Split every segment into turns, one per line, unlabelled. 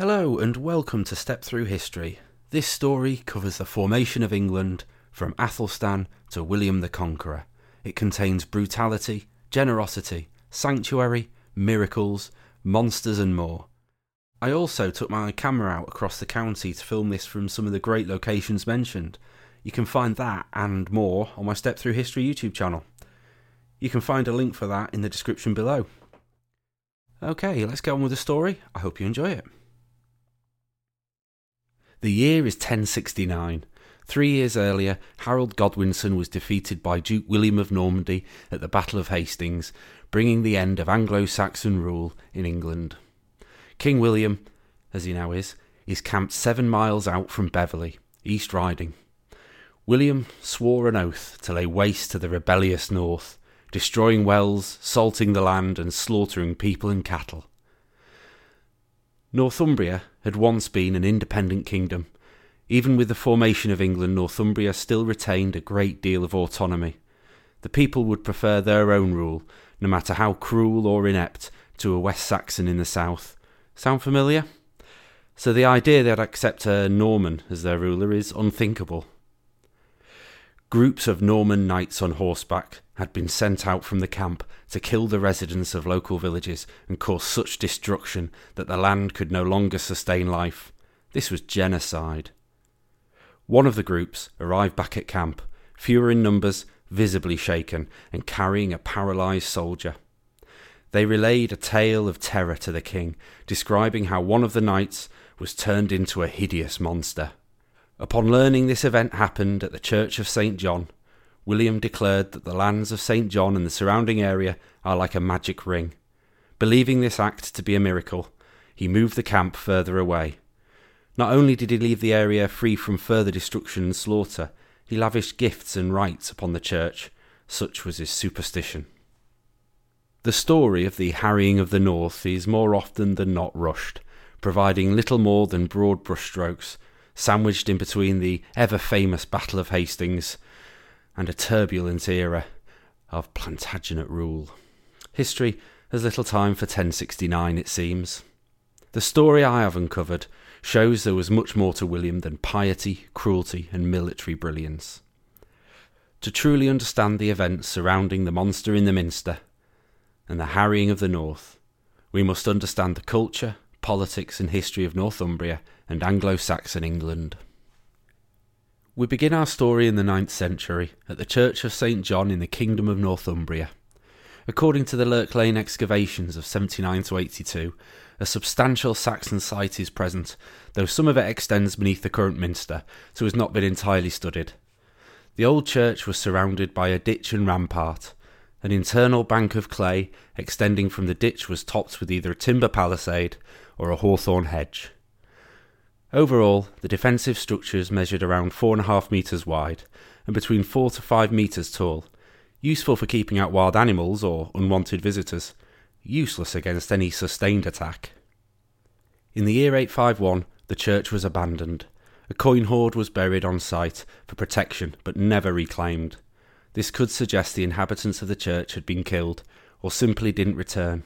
Hello and welcome to Step Through History. This story covers the formation of England from Athelstan to William the Conqueror. It contains brutality, generosity, sanctuary, miracles, monsters, and more. I also took my camera out across the county to film this from some of the great locations mentioned. You can find that and more on my Step Through History YouTube channel. You can find a link for that in the description below. Okay, let's get on with the story. I hope you enjoy it. The year is 1069. Three years earlier, Harold Godwinson was defeated by Duke William of Normandy at the Battle of Hastings, bringing the end of Anglo Saxon rule in England. King William, as he now is, is camped seven miles out from Beverley, East Riding. William swore an oath to lay waste to the rebellious north, destroying wells, salting the land, and slaughtering people and cattle. Northumbria had once been an independent kingdom. Even with the formation of England, Northumbria still retained a great deal of autonomy. The people would prefer their own rule, no matter how cruel or inept, to a West Saxon in the south. Sound familiar? So the idea they'd accept a Norman as their ruler is unthinkable. Groups of Norman knights on horseback had been sent out from the camp to kill the residents of local villages and cause such destruction that the land could no longer sustain life. This was genocide. One of the groups arrived back at camp, fewer in numbers, visibly shaken, and carrying a paralysed soldier. They relayed a tale of terror to the king, describing how one of the knights was turned into a hideous monster. Upon learning this event happened at the Church of St. John, William declared that the lands of St. John and the surrounding area are like a magic ring. Believing this act to be a miracle, he moved the camp further away. Not only did he leave the area free from further destruction and slaughter, he lavished gifts and rites upon the church. Such was his superstition. The story of the harrying of the North is more often than not rushed, providing little more than broad brushstrokes, sandwiched in between the ever famous Battle of Hastings and a turbulent era of Plantagenet rule. History has little time for 1069, it seems. The story I have uncovered shows there was much more to William than piety, cruelty, and military brilliance. To truly understand the events surrounding the monster in the Minster and the harrying of the North, we must understand the culture, politics, and history of Northumbria and Anglo Saxon England. We begin our story in the ninth century at the Church of St. John in the Kingdom of Northumbria. According to the Lurk Lane excavations of 79 to 82, a substantial Saxon site is present, though some of it extends beneath the current minster, so has not been entirely studied. The old church was surrounded by a ditch and rampart. An internal bank of clay extending from the ditch was topped with either a timber palisade or a hawthorn hedge. Overall, the defensive structures measured around 4.5 metres wide and between 4 to 5 metres tall, useful for keeping out wild animals or unwanted visitors, useless against any sustained attack. In the year 851, the church was abandoned. A coin hoard was buried on site for protection but never reclaimed. This could suggest the inhabitants of the church had been killed or simply didn't return.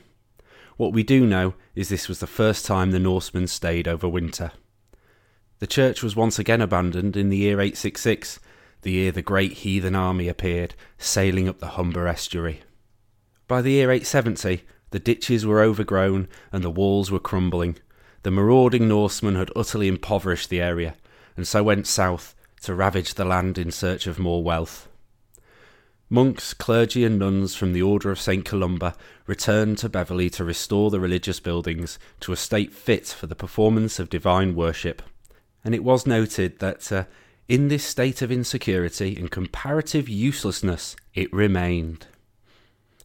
What we do know is this was the first time the Norsemen stayed over winter. The church was once again abandoned in the year 866, the year the great heathen army appeared, sailing up the Humber estuary. By the year 870, the ditches were overgrown and the walls were crumbling. The marauding Norsemen had utterly impoverished the area, and so went south to ravage the land in search of more wealth. Monks, clergy, and nuns from the Order of St. Columba returned to Beverley to restore the religious buildings to a state fit for the performance of divine worship and it was noted that uh, in this state of insecurity and comparative uselessness, it remained.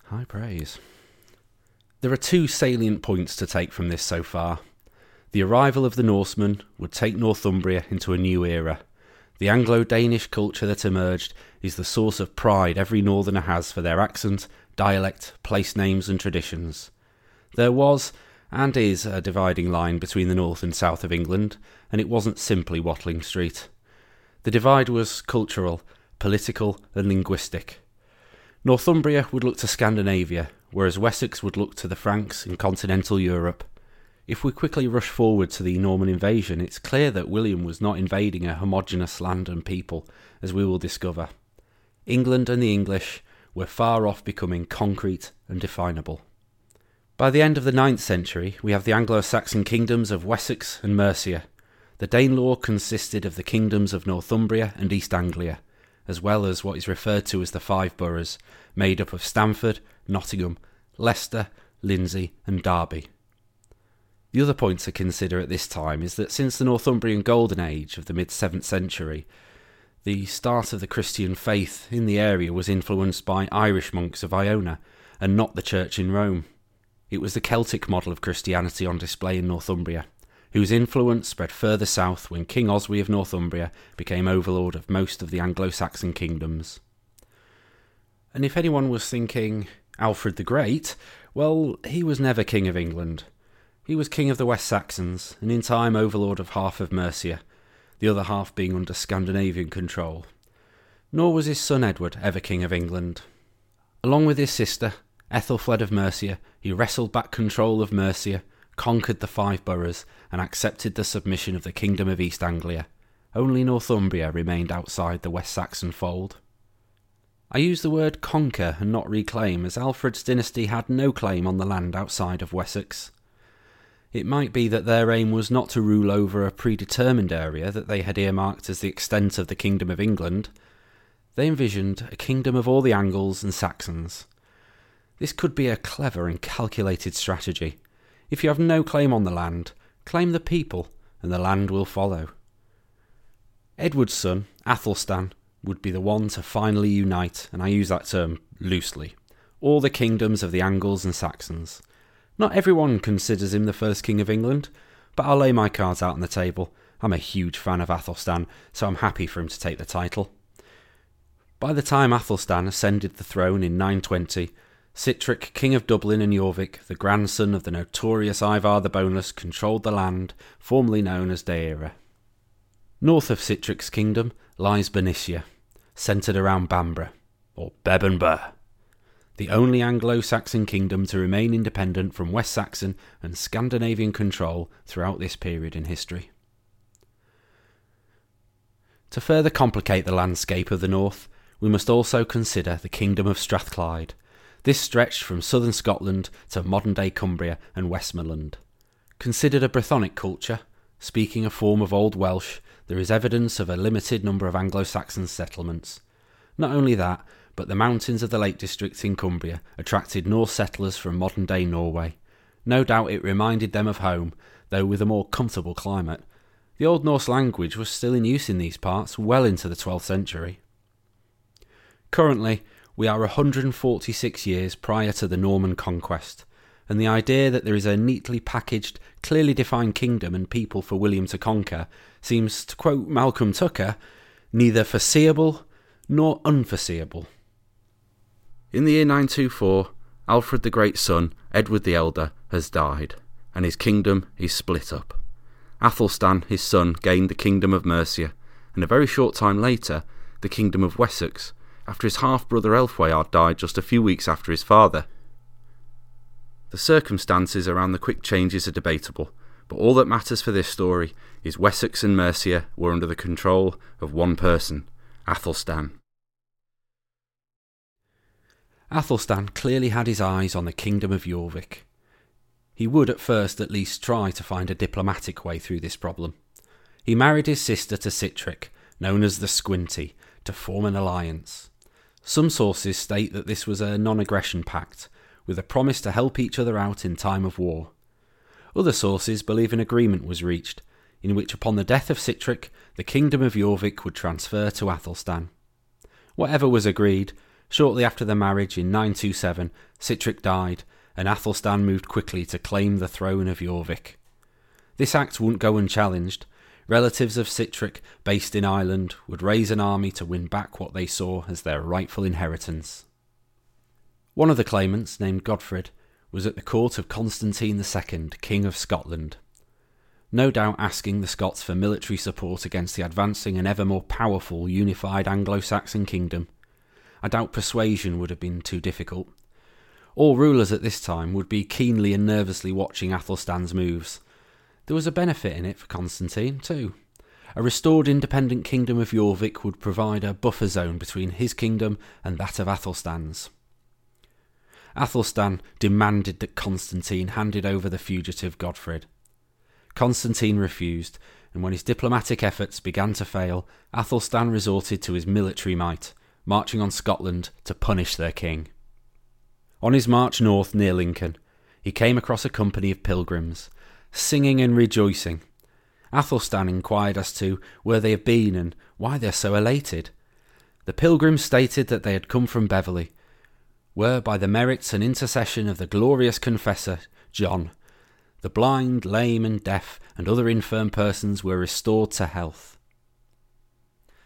High praise. There are two salient points to take from this so far. The arrival of the Norsemen would take Northumbria into a new era. The Anglo Danish culture that emerged is the source of pride every northerner has for their accent, dialect, place names, and traditions. There was, and is a dividing line between the north and south of England, and it wasn't simply Watling Street. The divide was cultural, political, and linguistic. Northumbria would look to Scandinavia, whereas Wessex would look to the Franks in continental Europe. If we quickly rush forward to the Norman invasion, it's clear that William was not invading a homogeneous land and people, as we will discover. England and the English were far off becoming concrete and definable. By the end of the ninth century, we have the Anglo Saxon kingdoms of Wessex and Mercia. The Danelaw consisted of the kingdoms of Northumbria and East Anglia, as well as what is referred to as the Five Boroughs, made up of Stamford, Nottingham, Leicester, Lindsey, and Derby. The other point to consider at this time is that since the Northumbrian Golden Age of the mid 7th century, the start of the Christian faith in the area was influenced by Irish monks of Iona and not the Church in Rome. It was the Celtic model of Christianity on display in Northumbria, whose influence spread further south when King Oswy of Northumbria became overlord of most of the Anglo Saxon kingdoms. And if anyone was thinking Alfred the Great, well, he was never King of England. He was King of the West Saxons, and in time overlord of half of Mercia, the other half being under Scandinavian control. Nor was his son Edward ever King of England. Along with his sister, Ethelfled of Mercia, he wrestled back control of Mercia, conquered the five boroughs, and accepted the submission of the Kingdom of East Anglia. Only Northumbria remained outside the West Saxon fold. I use the word conquer and not reclaim, as Alfred's dynasty had no claim on the land outside of Wessex. It might be that their aim was not to rule over a predetermined area that they had earmarked as the extent of the Kingdom of England. They envisioned a kingdom of all the Angles and Saxons. This could be a clever and calculated strategy. If you have no claim on the land, claim the people, and the land will follow. Edward's son, Athelstan, would be the one to finally unite, and I use that term loosely, all the kingdoms of the Angles and Saxons. Not everyone considers him the first king of England, but I'll lay my cards out on the table. I'm a huge fan of Athelstan, so I'm happy for him to take the title. By the time Athelstan ascended the throne in 920, Sitric, King of Dublin and Jorvik, the grandson of the notorious Ivar the Boneless, controlled the land formerly known as Deira. North of Sitric's kingdom lies Bernicia, centred around Bamborough, or Bebbanburh the only Anglo Saxon kingdom to remain independent from West Saxon and Scandinavian control throughout this period in history. To further complicate the landscape of the north, we must also consider the Kingdom of Strathclyde. This stretched from southern Scotland to modern day Cumbria and Westmorland. Considered a Brythonic culture, speaking a form of Old Welsh, there is evidence of a limited number of Anglo Saxon settlements. Not only that, but the mountains of the Lake District in Cumbria attracted Norse settlers from modern day Norway. No doubt it reminded them of home, though with a more comfortable climate. The Old Norse language was still in use in these parts well into the 12th century. Currently, we are 146 years prior to the Norman conquest, and the idea that there is a neatly packaged, clearly defined kingdom and people for William to conquer seems, to quote Malcolm Tucker, neither foreseeable nor unforeseeable. In the year 924, Alfred the Great's son, Edward the Elder, has died, and his kingdom is split up. Athelstan, his son, gained the kingdom of Mercia, and a very short time later, the kingdom of Wessex, after his half brother Elfweard died just a few weeks after his father. The circumstances around the quick changes are debatable, but all that matters for this story is Wessex and Mercia were under the control of one person, Athelstan. Athelstan clearly had his eyes on the kingdom of Jorvik. He would at first at least try to find a diplomatic way through this problem. He married his sister to Sitric, known as the Squinty, to form an alliance. Some sources state that this was a non aggression pact, with a promise to help each other out in time of war. Other sources believe an agreement was reached, in which upon the death of Sitric, the kingdom of Jorvik would transfer to Athelstan. Whatever was agreed, Shortly after the marriage in 927, Sitric died, and Athelstan moved quickly to claim the throne of Jorvik. This act wouldn't go unchallenged. Relatives of Sitric, based in Ireland, would raise an army to win back what they saw as their rightful inheritance. One of the claimants, named Godfred, was at the court of Constantine II, King of Scotland. No doubt asking the Scots for military support against the advancing and ever more powerful unified Anglo Saxon kingdom. I doubt persuasion would have been too difficult. All rulers at this time would be keenly and nervously watching Athelstan's moves. There was a benefit in it for Constantine, too. A restored independent kingdom of Jorvik would provide a buffer zone between his kingdom and that of Athelstan's. Athelstan demanded that Constantine handed over the fugitive Godfred. Constantine refused, and when his diplomatic efforts began to fail, Athelstan resorted to his military might, marching on Scotland to punish their king. On his march north near Lincoln, he came across a company of pilgrims, singing and rejoicing. Athelstan inquired as to where they had been and why they are so elated. The pilgrims stated that they had come from Beverley, where by the merits and intercession of the glorious confessor, John, the blind, lame, and deaf, and other infirm persons were restored to health.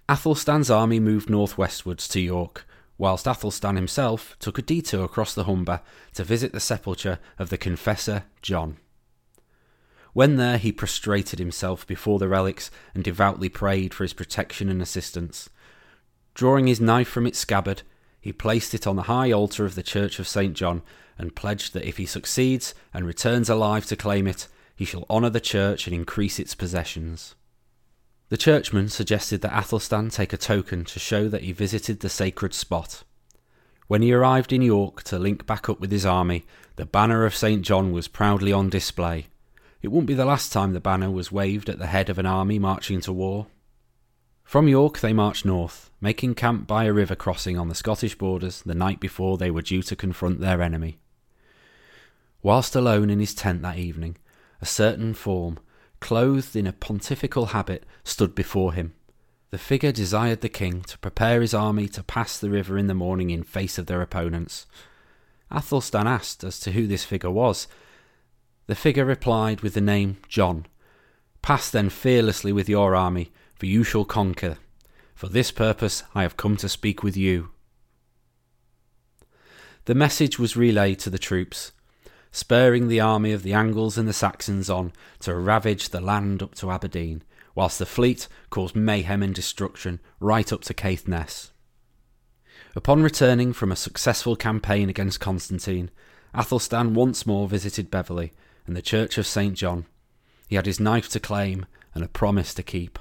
Athelstan's army moved northwestwards to York, whilst Athelstan himself took a detour across the Humber to visit the sepulchre of the confessor John. When there, he prostrated himself before the relics and devoutly prayed for his protection and assistance. Drawing his knife from its scabbard, he placed it on the high altar of the Church of St. John and pledged that if he succeeds and returns alive to claim it, he shall honour the church and increase its possessions. The churchman suggested that Athelstan take a token to show that he visited the sacred spot. When he arrived in York to link back up with his army, the banner of St. John was proudly on display. It wouldn't be the last time the banner was waved at the head of an army marching to war. From York they marched north, making camp by a river crossing on the Scottish borders the night before they were due to confront their enemy. Whilst alone in his tent that evening, a certain form, clothed in a pontifical habit, stood before him. The figure desired the king to prepare his army to pass the river in the morning in face of their opponents. Athelstan asked as to who this figure was. The figure replied with the name John. Pass then fearlessly with your army, for you shall conquer. For this purpose I have come to speak with you. The message was relayed to the troops, spurring the army of the Angles and the Saxons on to ravage the land up to Aberdeen, whilst the fleet caused mayhem and destruction right up to Caithness. Upon returning from a successful campaign against Constantine, Athelstan once more visited Beverley and the Church of St. John. He had his knife to claim and a promise to keep.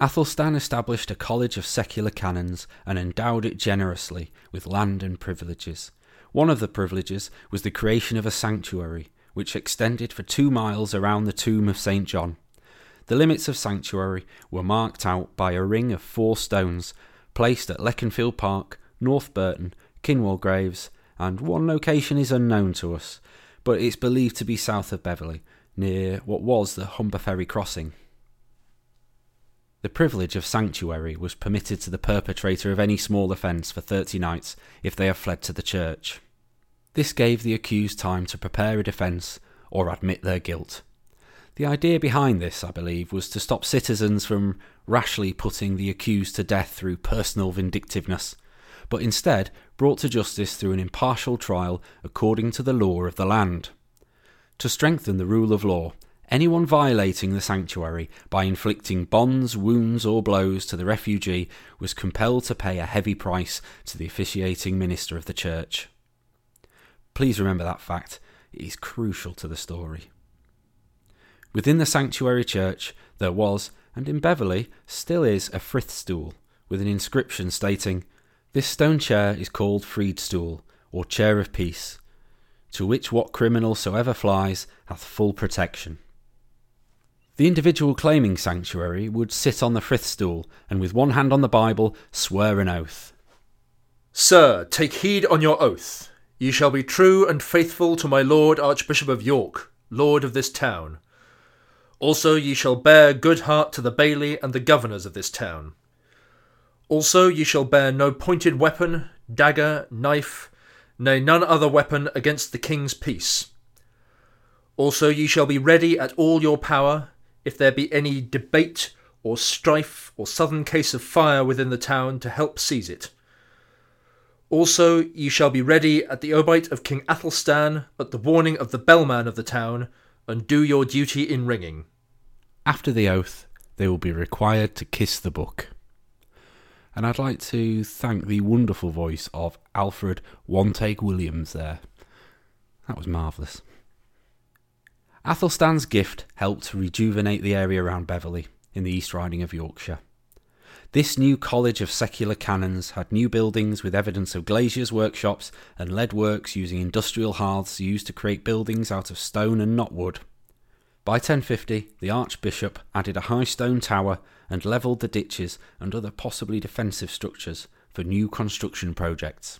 Athelstan established a college of secular canons and endowed it generously with land and privileges. One of the privileges was the creation of a sanctuary, which extended for two miles around the tomb of St. John. The limits of sanctuary were marked out by a ring of four stones placed at Leconfield Park, North Burton, Kinwell Graves, and one location is unknown to us, but it's believed to be south of Beverley, near what was the Humber Ferry crossing. The privilege of sanctuary was permitted to the perpetrator of any small offence for thirty nights if they have fled to the church. This gave the accused time to prepare a defence or admit their guilt. The idea behind this, I believe, was to stop citizens from rashly putting the accused to death through personal vindictiveness, but instead brought to justice through an impartial trial according to the law of the land. To strengthen the rule of law, Anyone violating the sanctuary by inflicting bonds, wounds, or blows to the refugee was compelled to pay a heavy price to the officiating minister of the church. Please remember that fact, it is crucial to the story. Within the sanctuary church, there was, and in Beverley still is, a frith stool with an inscription stating, This stone chair is called Freed Stool, or Chair of Peace, to which what criminal soever flies hath full protection. The individual claiming sanctuary would sit on the frith stool and with one hand on the Bible swear an oath.
Sir, take heed on your oath. Ye shall be true and faithful to my Lord Archbishop of York, Lord of this town. Also ye shall bear good heart to the bailey and the governors of this town. Also ye shall bear no pointed weapon, dagger, knife, nay, none other weapon against the king's peace. Also ye shall be ready at all your power, if there be any debate or strife or sudden case of fire within the town to help seize it. Also ye shall be ready at the obite of King Athelstan at the warning of the bellman of the town, and do your duty in ringing.
After the oath, they will be required to kiss the book. And I'd like to thank the wonderful voice of Alfred One Take Williams there. That was marvellous. Athelstan's gift helped rejuvenate the area around Beverley in the East Riding of Yorkshire. This new college of secular canons had new buildings with evidence of glaziers' workshops and lead works using industrial hearths used to create buildings out of stone and not wood. By 1050, the Archbishop added a high stone tower and levelled the ditches and other possibly defensive structures for new construction projects.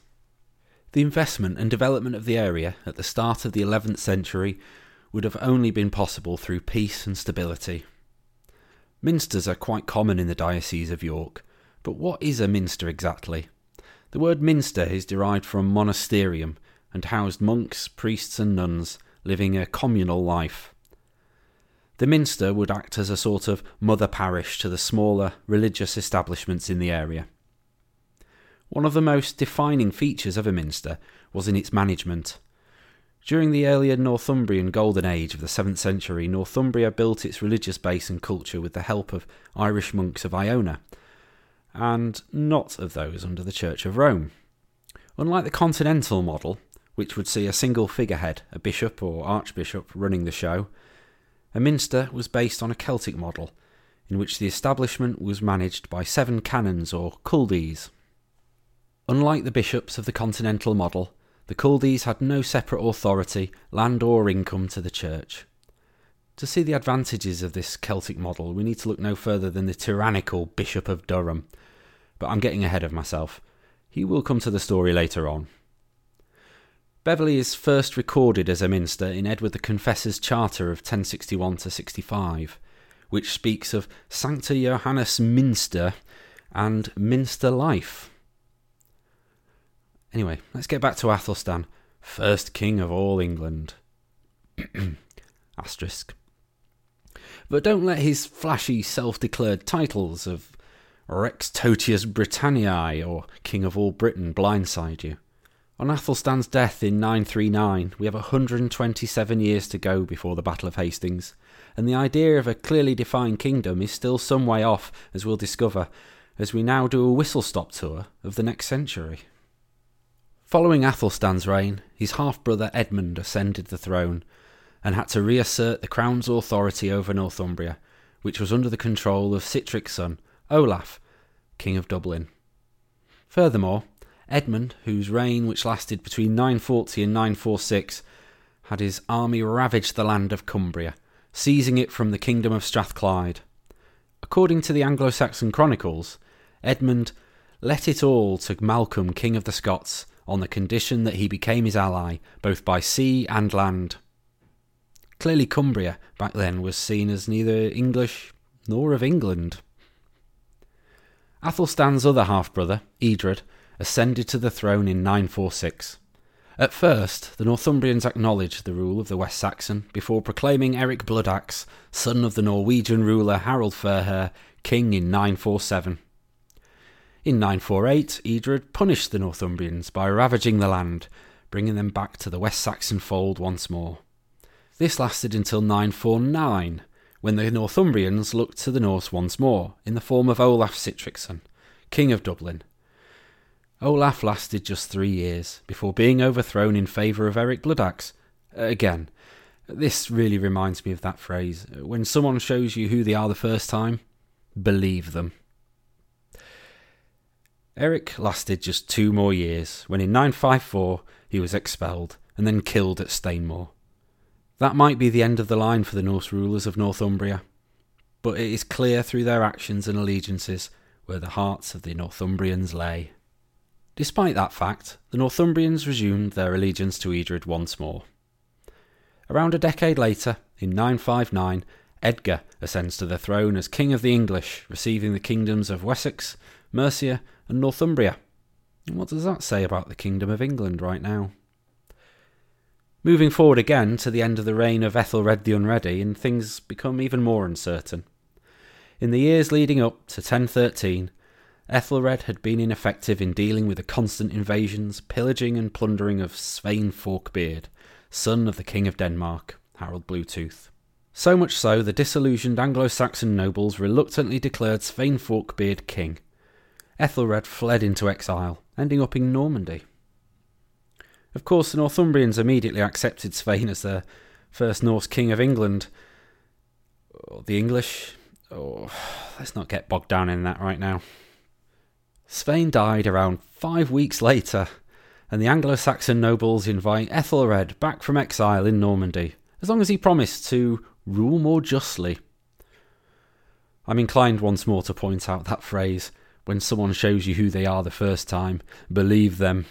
The investment and development of the area at the start of the 11th century would have only been possible through peace and stability. Minsters are quite common in the Diocese of York, but what is a minster exactly? The word minster is derived from monasterium and housed monks, priests, and nuns living a communal life. The minster would act as a sort of mother parish to the smaller religious establishments in the area. One of the most defining features of a minster was in its management. During the earlier Northumbrian Golden Age of the 7th century, Northumbria built its religious base and culture with the help of Irish monks of Iona, and not of those under the Church of Rome. Unlike the continental model, which would see a single figurehead, a bishop or archbishop, running the show, a minster was based on a Celtic model, in which the establishment was managed by seven canons or culdees. Unlike the bishops of the continental model, the culdees had no separate authority, land, or income to the church. To see the advantages of this Celtic model, we need to look no further than the tyrannical Bishop of Durham. But I'm getting ahead of myself. He will come to the story later on. Beverley is first recorded as a minster in Edward the Confessor's Charter of 1061 to 65, which speaks of Sancta Johannes Minster and Minster life. Anyway, let's get back to Athelstan, first king of all England. Asterisk. But don't let his flashy self declared titles of Rex Totius Britanniae or King of all Britain blindside you. On Athelstan's death in 939, we have 127 years to go before the Battle of Hastings, and the idea of a clearly defined kingdom is still some way off, as we'll discover, as we now do a whistle stop tour of the next century. Following Athelstan's reign, his half brother Edmund ascended the throne and had to reassert the crown's authority over Northumbria, which was under the control of Sitric's son, Olaf, King of Dublin. Furthermore, Edmund, whose reign, which lasted between 940 and 946, had his army ravage the land of Cumbria, seizing it from the kingdom of Strathclyde. According to the Anglo Saxon chronicles, Edmund let it all to Malcolm, King of the Scots, on the condition that he became his ally, both by sea and land. Clearly, Cumbria back then was seen as neither English nor of England. Athelstan's other half brother, Edred, ascended to the throne in 946. At first, the Northumbrians acknowledged the rule of the West Saxon before proclaiming Eric Bloodaxe, son of the Norwegian ruler Harald Fairhair, king in 947. In 948, Edred punished the Northumbrians by ravaging the land, bringing them back to the West Saxon fold once more. This lasted until 949, when the Northumbrians looked to the Norse once more, in the form of Olaf Sitricsson, King of Dublin. Olaf lasted just three years, before being overthrown in favour of Eric Bloodaxe. Uh, again, this really reminds me of that phrase uh, when someone shows you who they are the first time, believe them. Eric lasted just two more years, when in 954 he was expelled and then killed at Stainmore. That might be the end of the line for the Norse rulers of Northumbria, but it is clear through their actions and allegiances where the hearts of the Northumbrians lay. Despite that fact, the Northumbrians resumed their allegiance to Edred once more. Around a decade later, in 959, Edgar ascends to the throne as King of the English, receiving the kingdoms of Wessex, Mercia, and Northumbria. And what does that say about the Kingdom of England right now? Moving forward again to the end of the reign of Ethelred the Unready, and things become even more uncertain. In the years leading up to 1013, Ethelred had been ineffective in dealing with the constant invasions, pillaging, and plundering of Svein Forkbeard, son of the King of Denmark, Harold Bluetooth. So much so, the disillusioned Anglo Saxon nobles reluctantly declared Svein Forkbeard king, Ethelred fled into exile, ending up in Normandy. Of course, the Northumbrians immediately accepted Svein as their first Norse king of England. Or The English. Oh, let's not get bogged down in that right now. Svein died around five weeks later, and the Anglo Saxon nobles invite Ethelred back from exile in Normandy, as long as he promised to rule more justly. I'm inclined once more to point out that phrase when someone shows you who they are the first time, believe them.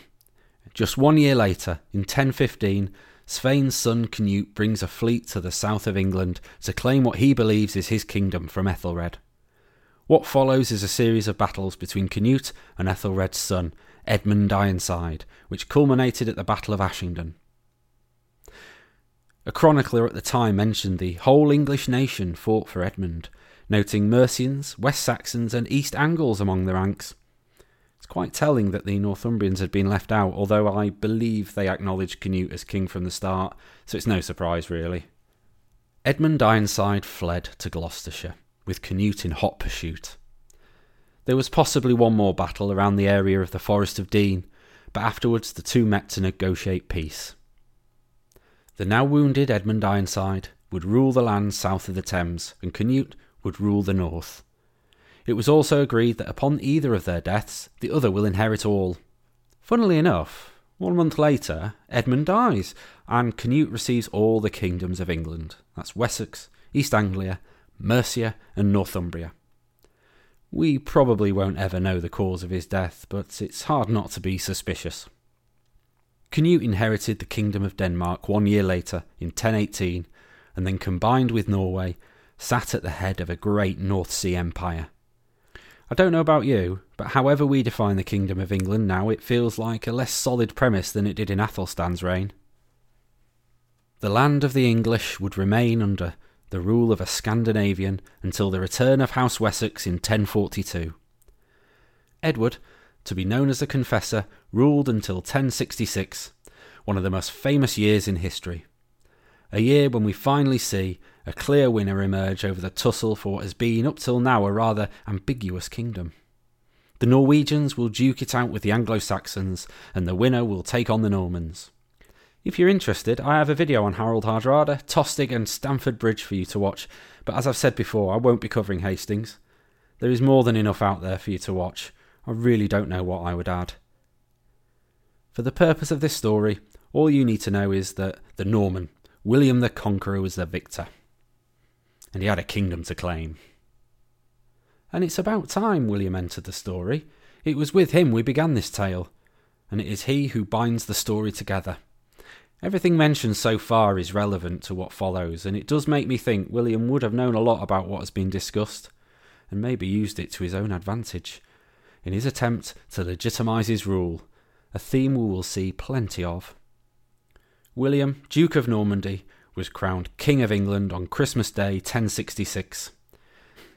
Just one year later, in 1015, Svein's son Canute brings a fleet to the south of England to claim what he believes is his kingdom from Ethelred. What follows is a series of battles between Canute and Ethelred's son, Edmund Ironside, which culminated at the Battle of Ashingdon. A chronicler at the time mentioned the whole English nation fought for Edmund, noting Mercians, West Saxons, and East Angles among the ranks. It's quite telling that the Northumbrians had been left out, although I believe they acknowledged Canute as king from the start, so it's no surprise really. Edmund Ironside fled to Gloucestershire, with Canute in hot pursuit. There was possibly one more battle around the area of the Forest of Dean, but afterwards the two met to negotiate peace. The now wounded Edmund Ironside would rule the land south of the Thames, and Canute would rule the north. It was also agreed that upon either of their deaths, the other will inherit all. Funnily enough, one month later, Edmund dies, and Canute receives all the kingdoms of England. That's Wessex, East Anglia, Mercia, and Northumbria. We probably won't ever know the cause of his death, but it's hard not to be suspicious. Canute inherited the Kingdom of Denmark one year later, in 1018, and then combined with Norway, sat at the head of a great North Sea empire. I don't know about you, but however we define the Kingdom of England now, it feels like a less solid premise than it did in Athelstan's reign. The land of the English would remain under the rule of a Scandinavian until the return of House Wessex in 1042. Edward, to be known as the Confessor, ruled until 1066, one of the most famous years in history. A year when we finally see a clear winner emerge over the tussle for what has been up till now a rather ambiguous kingdom. The Norwegians will duke it out with the Anglo Saxons, and the winner will take on the Normans. If you're interested, I have a video on Harold Hardrada, Tostig, and Stamford Bridge for you to watch, but as I've said before, I won't be covering Hastings. There is more than enough out there for you to watch. I really don't know what I would add. For the purpose of this story, all you need to know is that the Norman, William the Conqueror, was the victor and he had a kingdom to claim. And it's about time William entered the story. It was with him we began this tale, and it is he who binds the story together. Everything mentioned so far is relevant to what follows, and it does make me think William would have known a lot about what has been discussed, and maybe used it to his own advantage, in his attempt to legitimise his rule, a theme we will see plenty of. William, Duke of Normandy, was crowned King of England on Christmas Day 1066.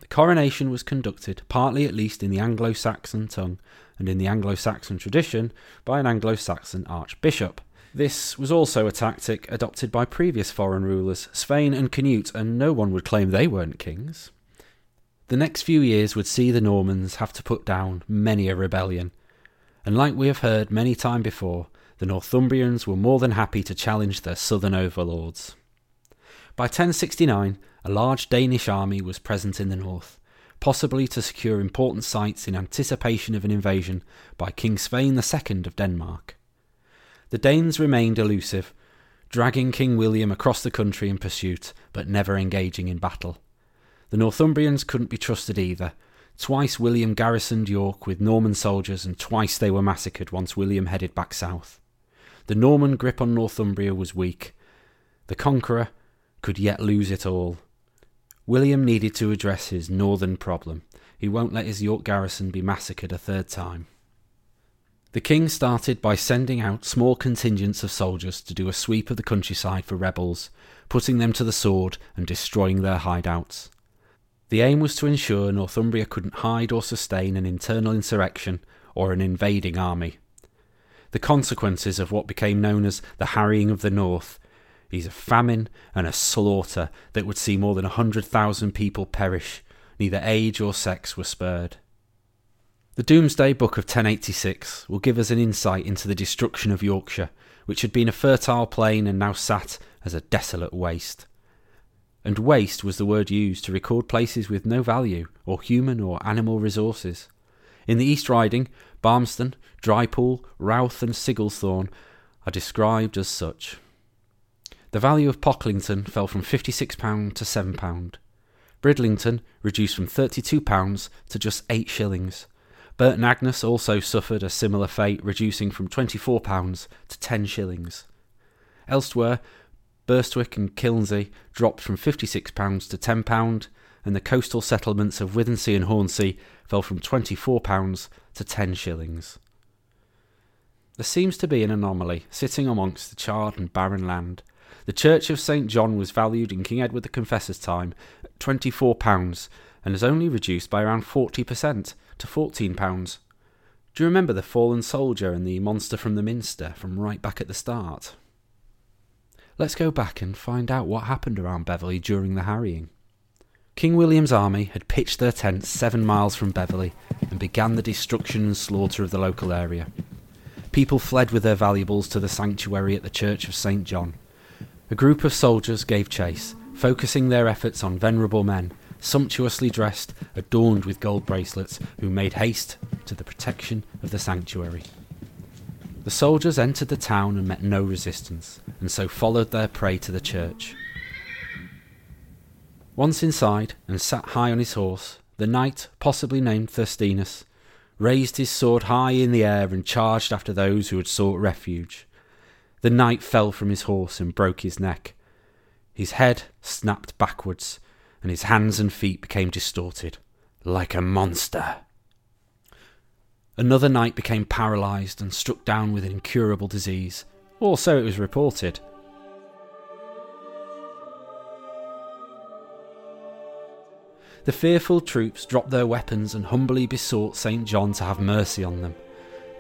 The coronation was conducted, partly at least in the Anglo Saxon tongue and in the Anglo Saxon tradition, by an Anglo Saxon archbishop. This was also a tactic adopted by previous foreign rulers, Svein and Canute, and no one would claim they weren't kings. The next few years would see the Normans have to put down many a rebellion, and like we have heard many time before, the Northumbrians were more than happy to challenge their southern overlords. By 1069, a large Danish army was present in the north, possibly to secure important sites in anticipation of an invasion by King Svein II of Denmark. The Danes remained elusive, dragging King William across the country in pursuit, but never engaging in battle. The Northumbrians couldn't be trusted either. Twice William garrisoned York with Norman soldiers, and twice they were massacred once William headed back south. The Norman grip on Northumbria was weak. The conqueror, could yet lose it all. William needed to address his northern problem. He won't let his York garrison be massacred a third time. The king started by sending out small contingents of soldiers to do a sweep of the countryside for rebels, putting them to the sword and destroying their hideouts. The aim was to ensure Northumbria couldn't hide or sustain an internal insurrection or an invading army. The consequences of what became known as the Harrying of the North He's a famine and a slaughter that would see more than a hundred thousand people perish. Neither age or sex were spared. The Domesday Book of 1086 will give us an insight into the destruction of Yorkshire, which had been a fertile plain and now sat as a desolate waste. And waste was the word used to record places with no value, or human or animal resources. In the East Riding, Barmston, Drypool, Routh, and Sigglesthorne are described as such. The value of Pocklington fell from £56 to £7. Bridlington reduced from £32 to just 8 shillings. Burton Agnes also suffered a similar fate, reducing from £24 to 10 shillings. Elsewhere, Burstwick and Kilnsea dropped from £56 to £10, and the coastal settlements of Withernsea and Hornsea fell from £24 to 10 shillings. There seems to be an anomaly sitting amongst the charred and barren land. The Church of St. John was valued in King Edward the Confessor's time at £24 and has only reduced by around 40% to £14. Do you remember the fallen soldier and the monster from the Minster from right back at the start? Let's go back and find out what happened around Beverley during the harrying. King William's army had pitched their tents seven miles from Beverley and began the destruction and slaughter of the local area. People fled with their valuables to the sanctuary at the Church of St. John. A group of soldiers gave chase, focusing their efforts on venerable men sumptuously dressed, adorned with gold bracelets, who made haste to the protection of the sanctuary. The soldiers entered the town and met no resistance, and so followed their prey to the church. Once inside, and sat high on his horse, the knight, possibly named Thirstinus, raised his sword high in the air and charged after those who had sought refuge. The knight fell from his horse and broke his neck. His head snapped backwards, and his hands and feet became distorted, like a monster. Another knight became paralysed and struck down with an incurable disease, or so it was reported. The fearful troops dropped their weapons and humbly besought St. John to have mercy on them.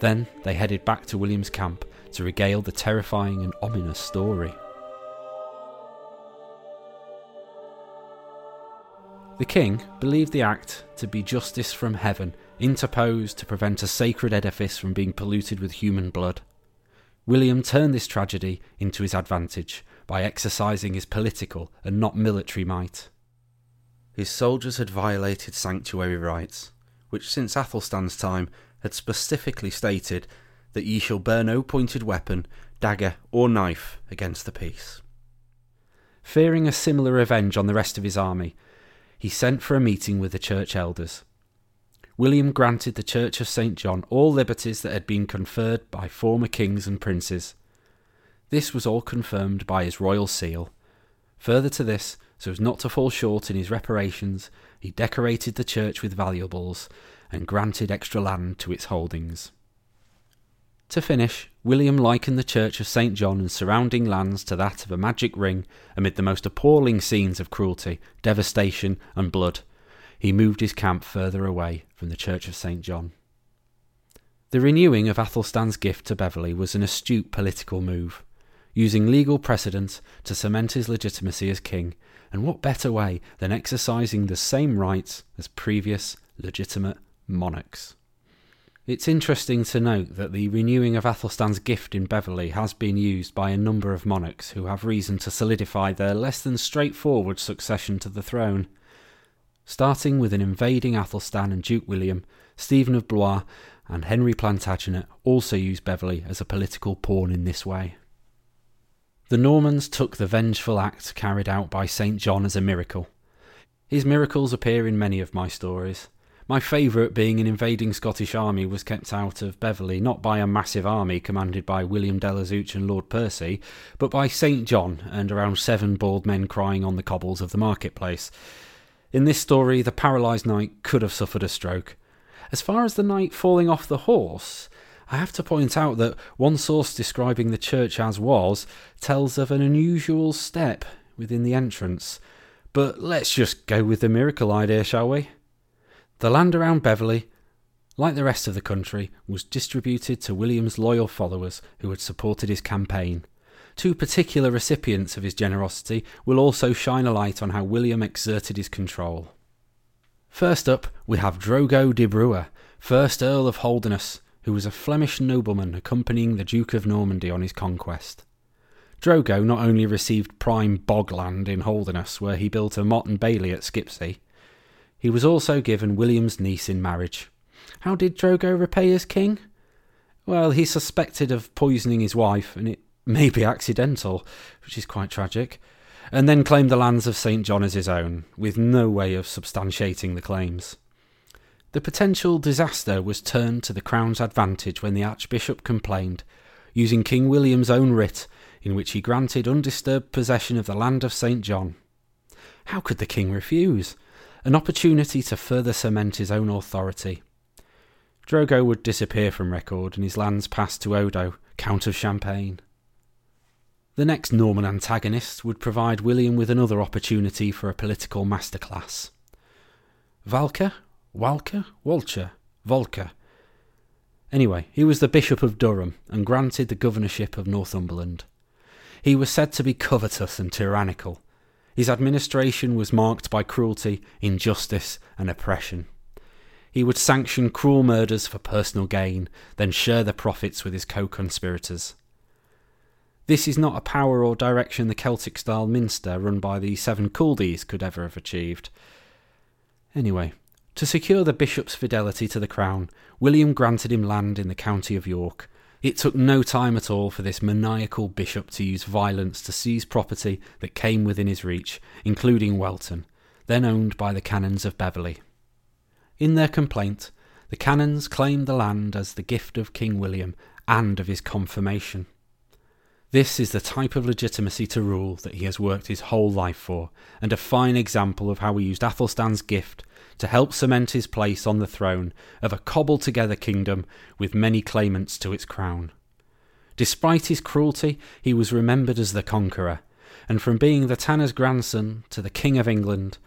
Then they headed back to William's camp to regale the terrifying and ominous story. The king believed the act to be justice from heaven, interposed to prevent a sacred edifice from being polluted with human blood. William turned this tragedy into his advantage by exercising his political and not military might. His soldiers had violated sanctuary rites, which since Athelstan's time had specifically stated that ye shall bear no pointed weapon, dagger, or knife against the peace. Fearing a similar revenge on the rest of his army, he sent for a meeting with the church elders. William granted the Church of St. John all liberties that had been conferred by former kings and princes. This was all confirmed by his royal seal. Further to this, so as not to fall short in his reparations, he decorated the church with valuables and granted extra land to its holdings. To finish, William likened the church of St. John and surrounding lands to that of a magic ring amid the most appalling scenes of cruelty, devastation, and blood. He moved his camp further away from the church of St. John. The renewing of Athelstan's gift to Beverley was an astute political move, using legal precedent to cement his legitimacy as king, and what better way than exercising the same rights as previous legitimate monarchs? It's interesting to note that the renewing of Athelstan's gift in Beverley has been used by a number of monarchs who have reason to solidify their less than straightforward succession to the throne. Starting with an invading Athelstan and Duke William, Stephen of Blois and Henry Plantagenet also used Beverley as a political pawn in this way. The Normans took the vengeful act carried out by St. John as a miracle. His miracles appear in many of my stories. My favourite being an invading Scottish army was kept out of Beverley not by a massive army commanded by William de la Zouch and Lord Percy, but by St John and around seven bald men crying on the cobbles of the marketplace. In this story, the paralysed knight could have suffered a stroke. As far as the knight falling off the horse, I have to point out that one source describing the church as was tells of an unusual step within the entrance. But let's just go with the miracle idea, shall we? The land around Beverley, like the rest of the country, was distributed to William's loyal followers who had supported his campaign. Two particular recipients of his generosity will also shine a light on how William exerted his control. First up, we have Drogo de Brewer, first Earl of Holderness, who was a Flemish nobleman accompanying the Duke of Normandy on his conquest. Drogo not only received prime bogland in Holderness, where he built a motte and bailey at Skipsea, he was also given William's niece in marriage. How did Drogo repay his king? Well, he suspected of poisoning his wife, and it may be accidental, which is quite tragic, and then claimed the lands of St. John as his own, with no way of substantiating the claims. The potential disaster was turned to the Crown's advantage when the Archbishop complained, using King William's own writ, in which he granted undisturbed possession of the land of St. John. How could the King refuse? An opportunity to further cement his own authority. Drogo would disappear from record and his lands passed to Odo, Count of Champagne. The next Norman antagonist would provide William with another opportunity for a political masterclass. Valka? Walker? Walcher? Volker? Anyway, he was the Bishop of Durham and granted the governorship of Northumberland. He was said to be covetous and tyrannical. His administration was marked by cruelty, injustice, and oppression. He would sanction cruel murders for personal gain, then share the profits with his co conspirators. This is not a power or direction the Celtic style minster run by the Seven Culdees could ever have achieved. Anyway, to secure the bishop's fidelity to the crown, William granted him land in the county of York. It took no time at all for this maniacal bishop to use violence to seize property that came within his reach, including Welton, then owned by the canons of Beverley. In their complaint, the canons claimed the land as the gift of King William and of his confirmation. This is the type of legitimacy to rule that he has worked his whole life for, and a fine example of how he used Athelstan's gift to help cement his place on the throne of a cobbled together kingdom with many claimants to its crown. Despite his cruelty, he was remembered as the conqueror, and from being the tanner's grandson to the King of England,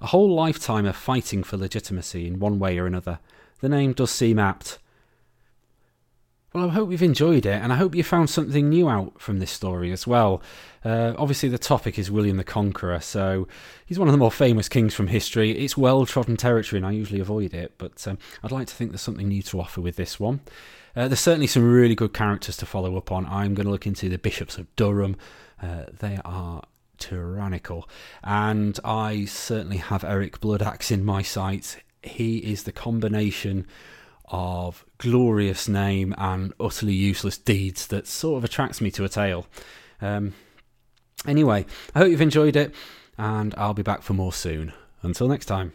a whole lifetime of fighting for legitimacy in one way or another, the name does seem apt. Well, I hope you've enjoyed it, and I hope you found something new out from this story as well. Uh, obviously, the topic is William the Conqueror, so he's one of the more famous kings from history. It's well trodden territory, and I usually avoid it, but um, I'd like to think there's something new to offer with this one. Uh, there's certainly some really good characters to follow up on. I'm going to look into the bishops of Durham. Uh, they are tyrannical, and I certainly have Eric Bloodaxe in my sights. He is the combination of glorious name and utterly useless deeds that sort of attracts me to a tale. Um, anyway, I hope you've enjoyed it, and I'll be back for more soon. Until next time.